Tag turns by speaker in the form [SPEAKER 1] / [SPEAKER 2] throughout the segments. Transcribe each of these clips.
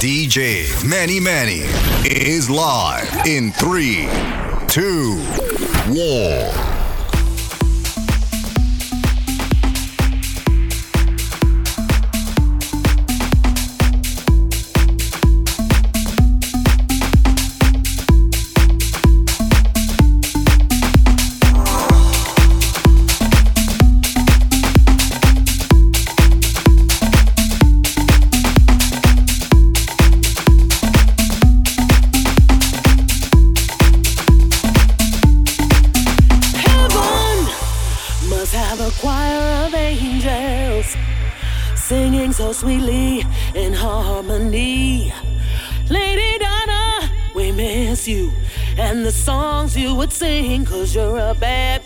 [SPEAKER 1] DJ Manny Manny is live in three, two, one.
[SPEAKER 2] the songs you would sing. Cause you're a bad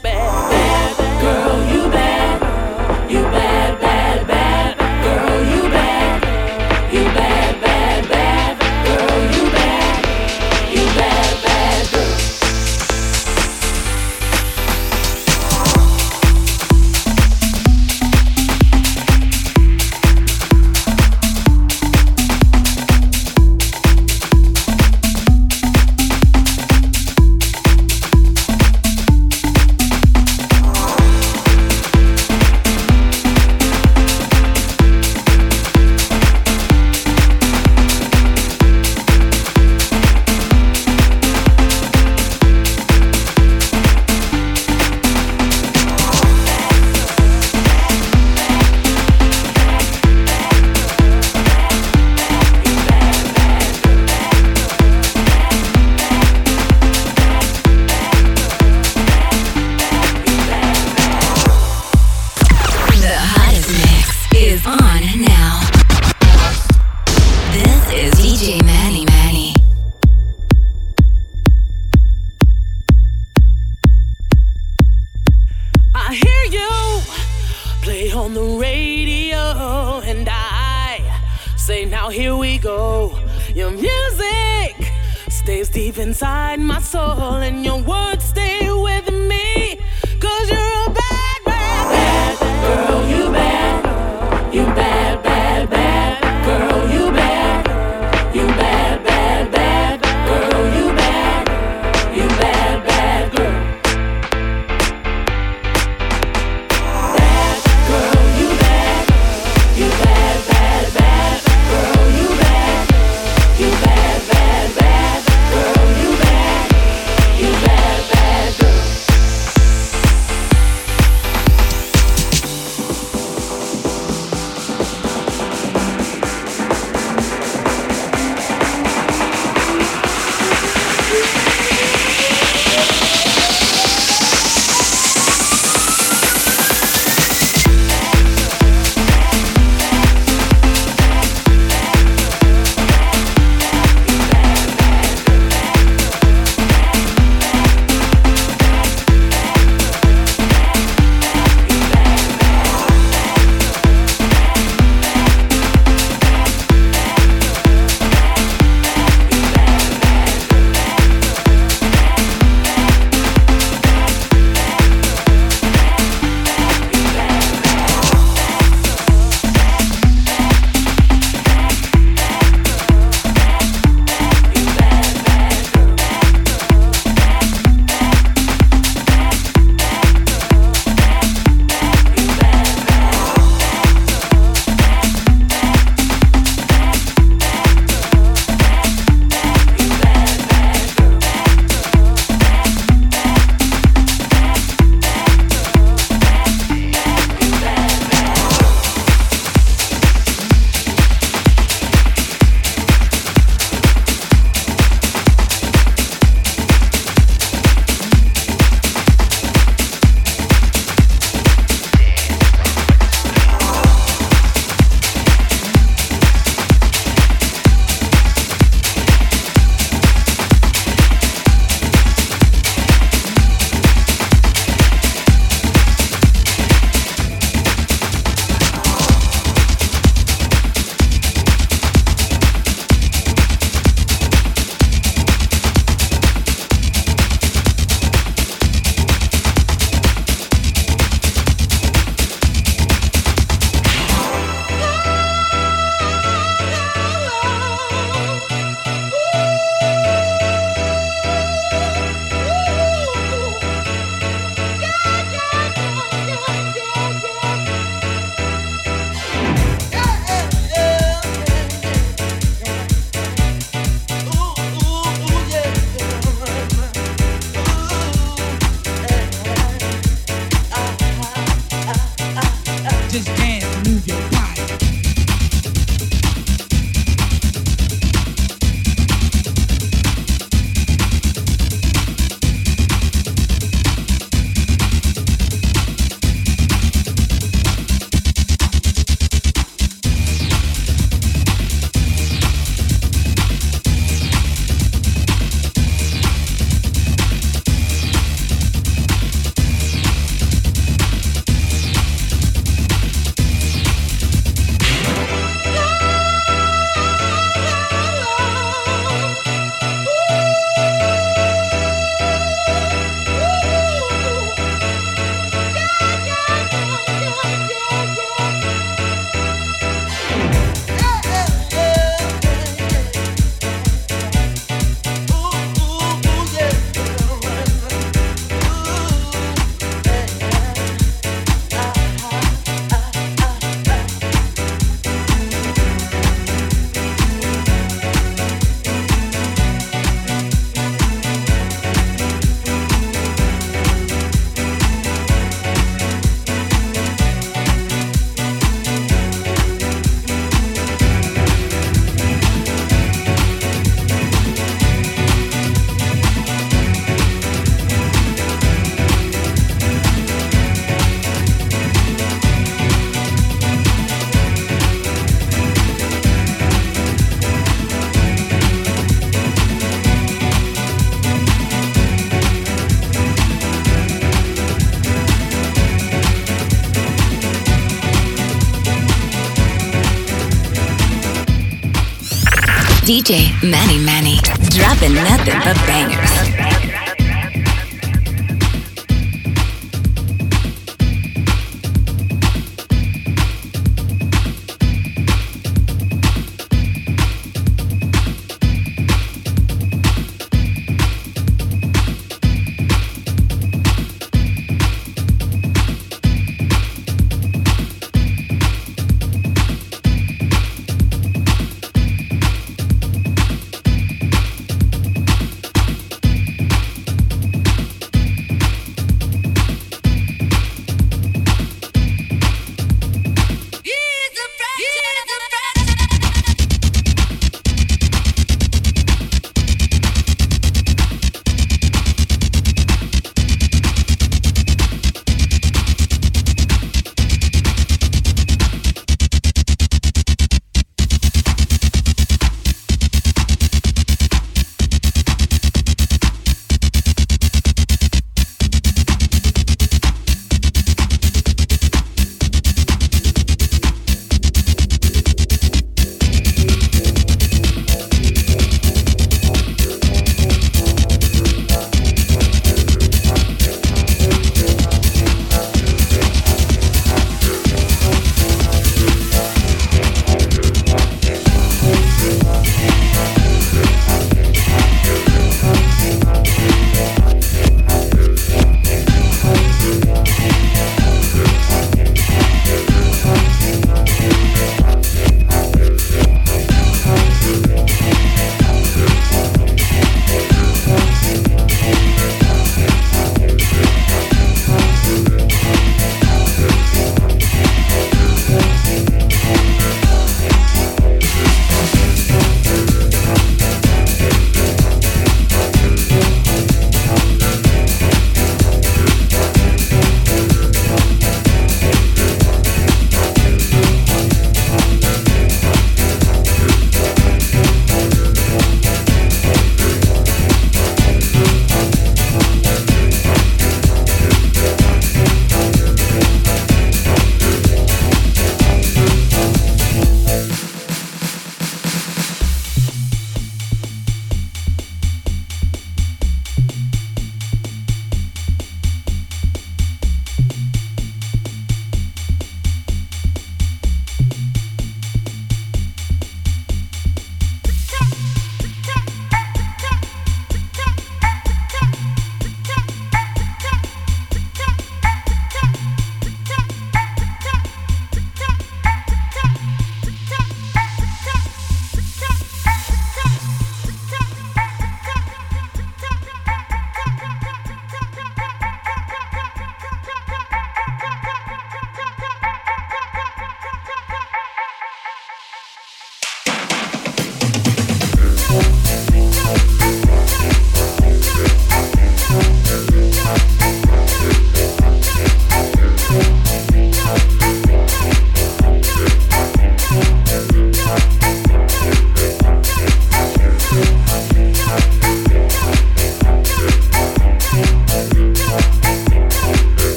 [SPEAKER 3] DJ Manny Manny. Dropping nothing but bangers.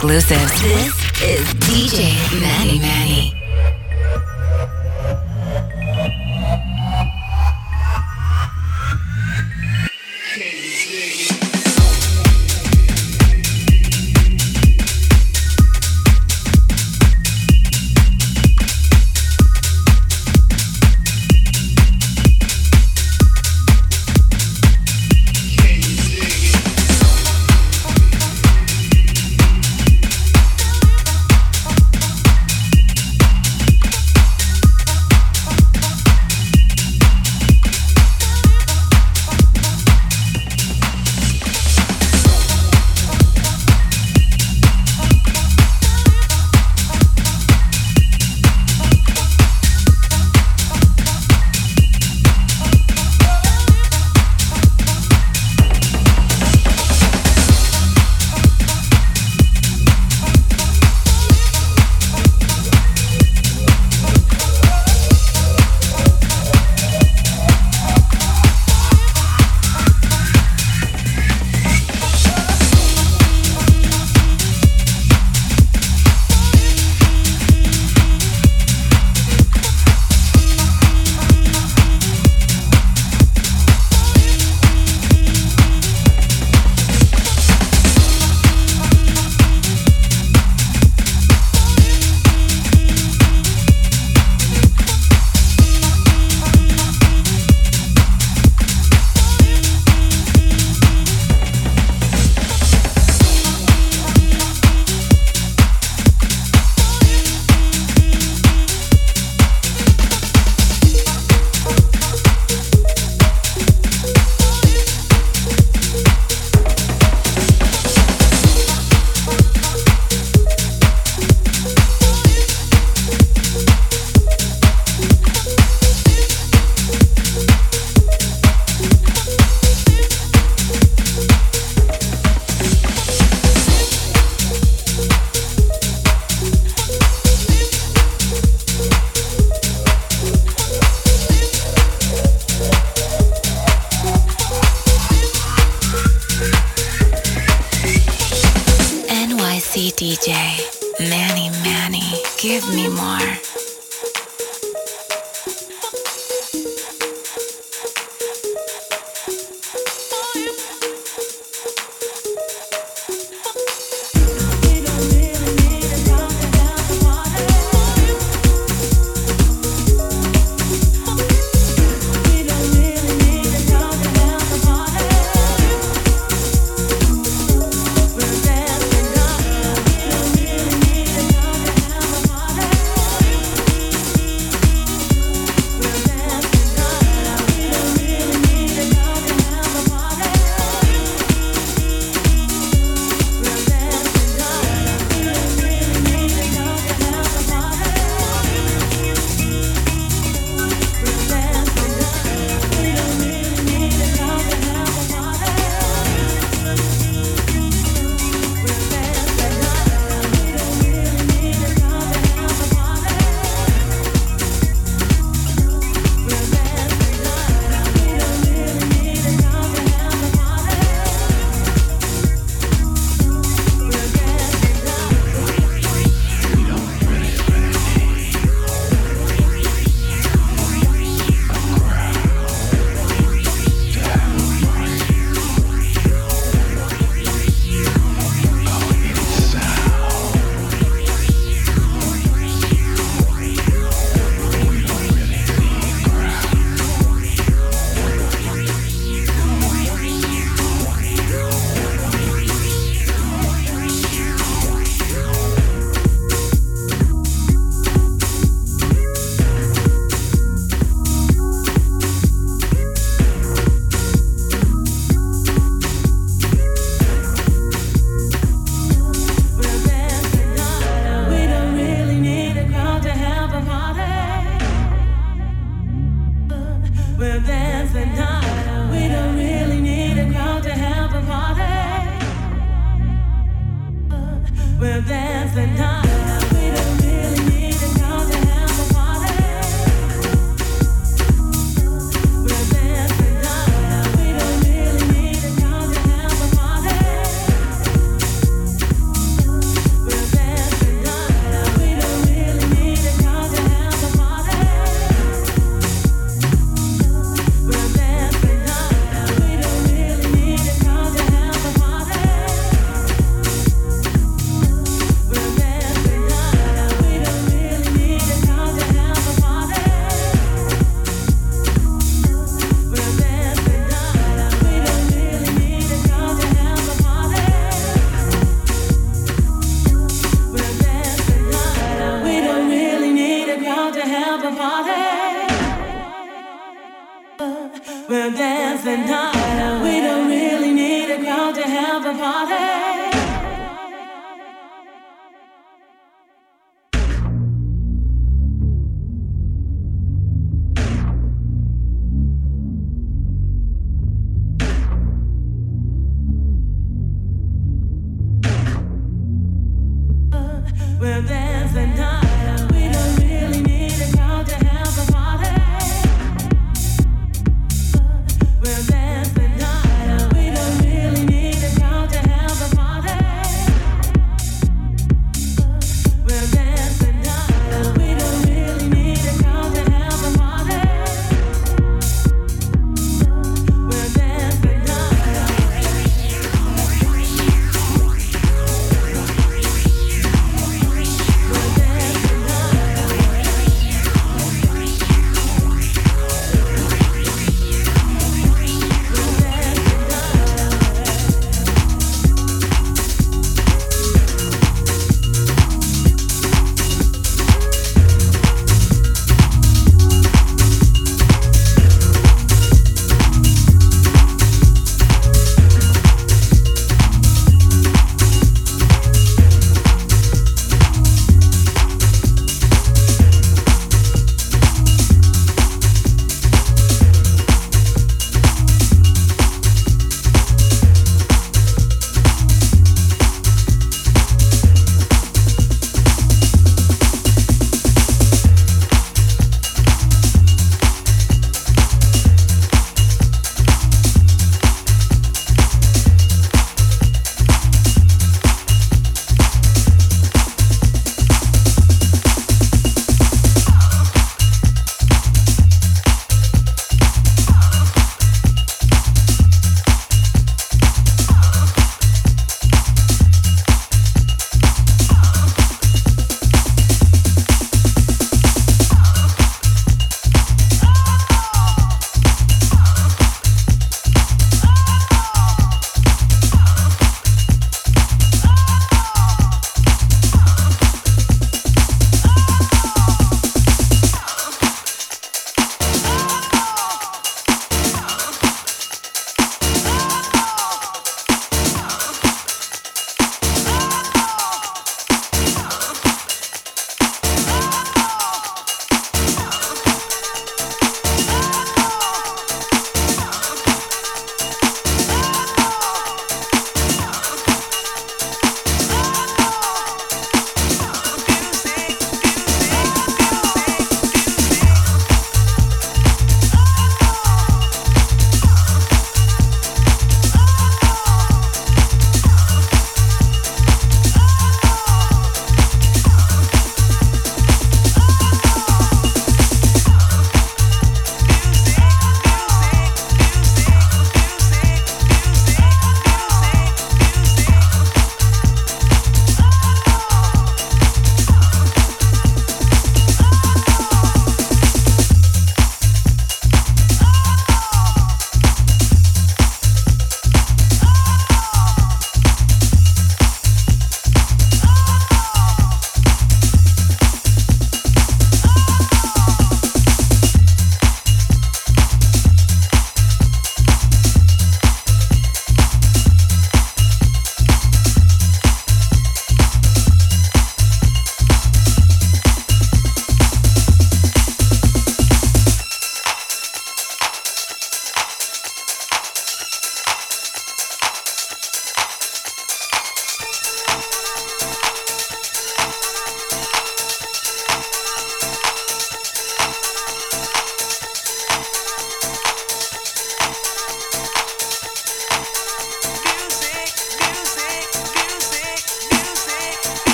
[SPEAKER 3] Exclusives. This is DJ Manny Manny.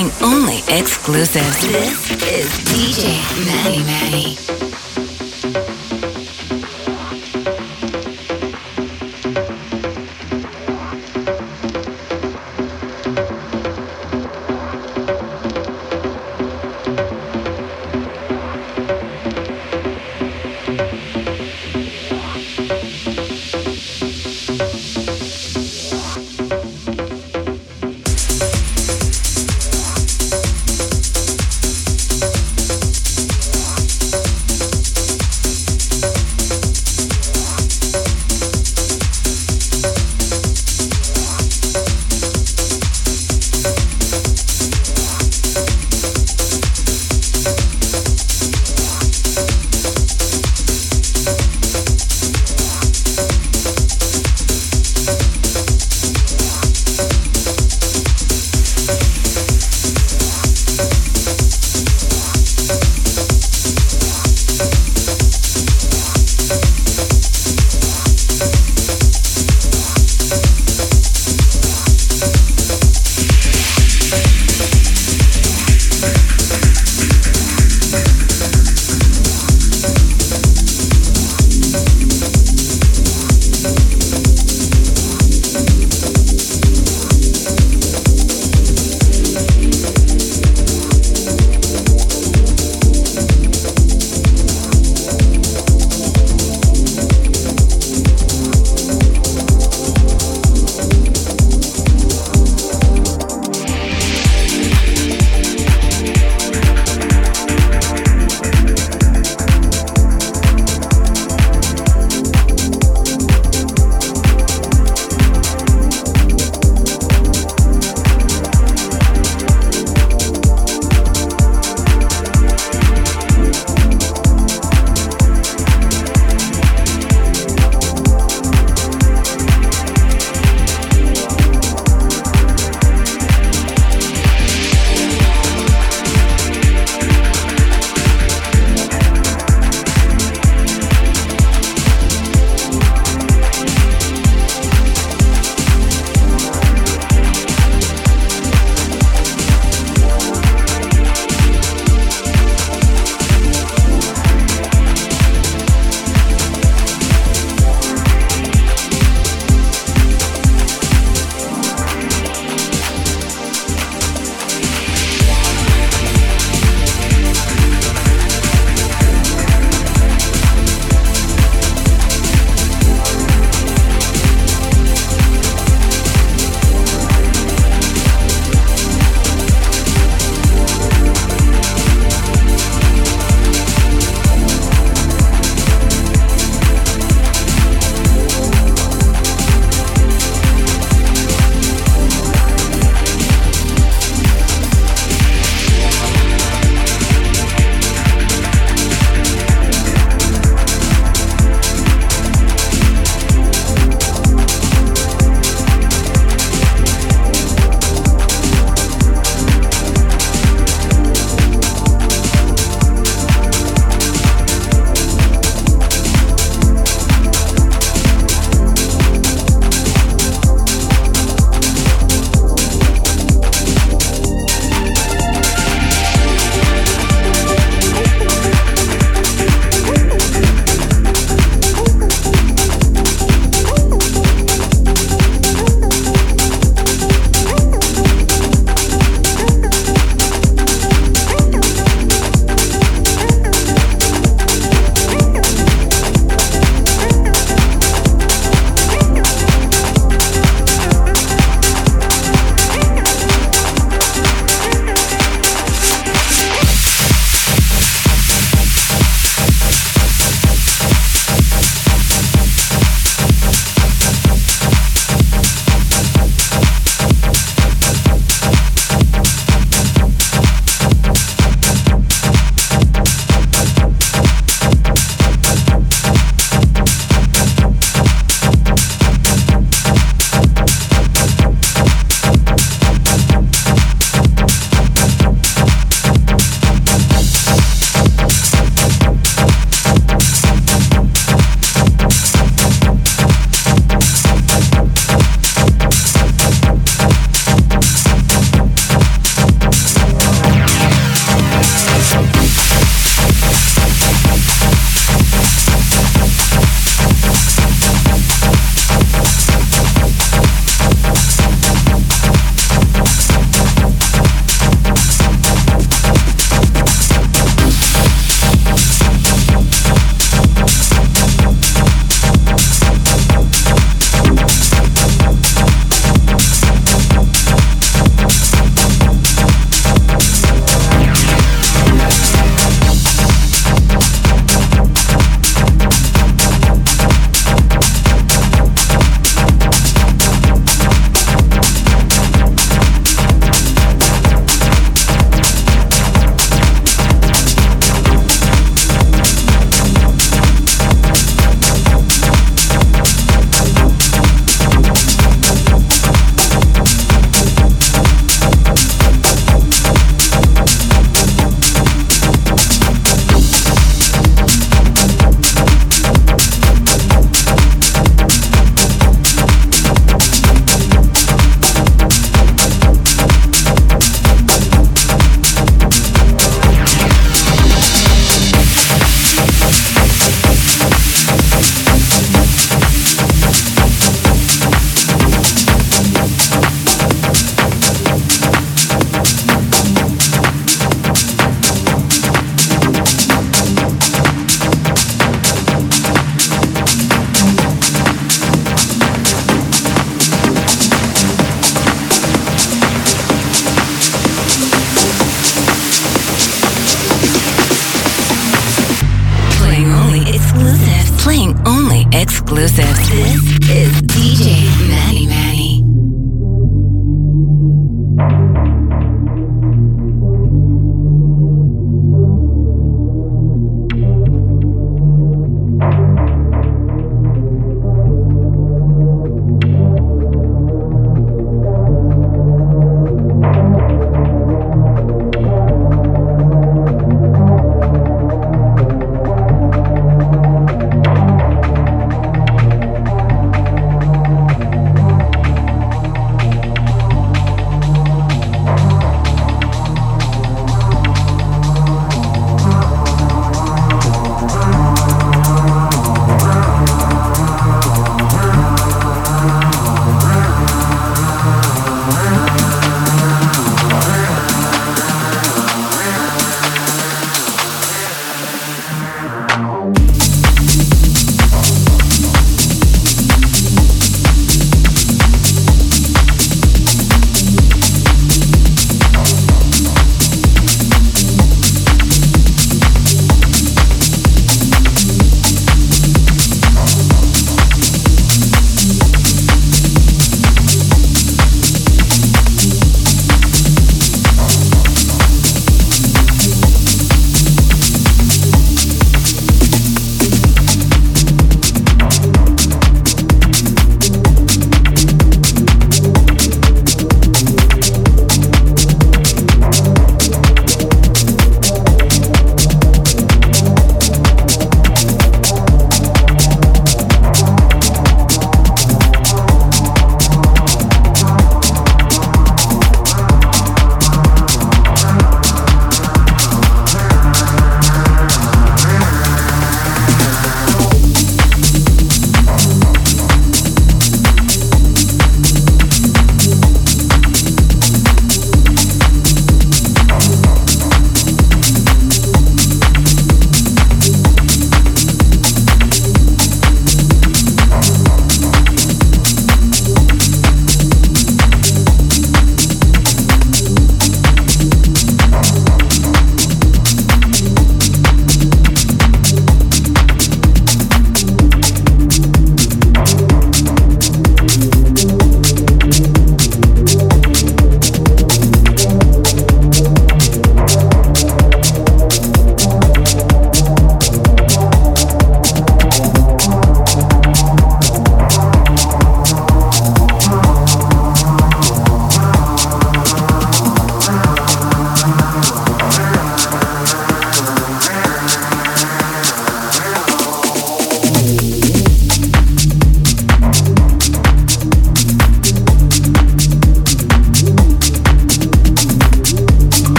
[SPEAKER 2] Playing
[SPEAKER 3] only exclusives. This is DJ Manny Manny.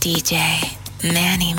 [SPEAKER 3] DJ, Manny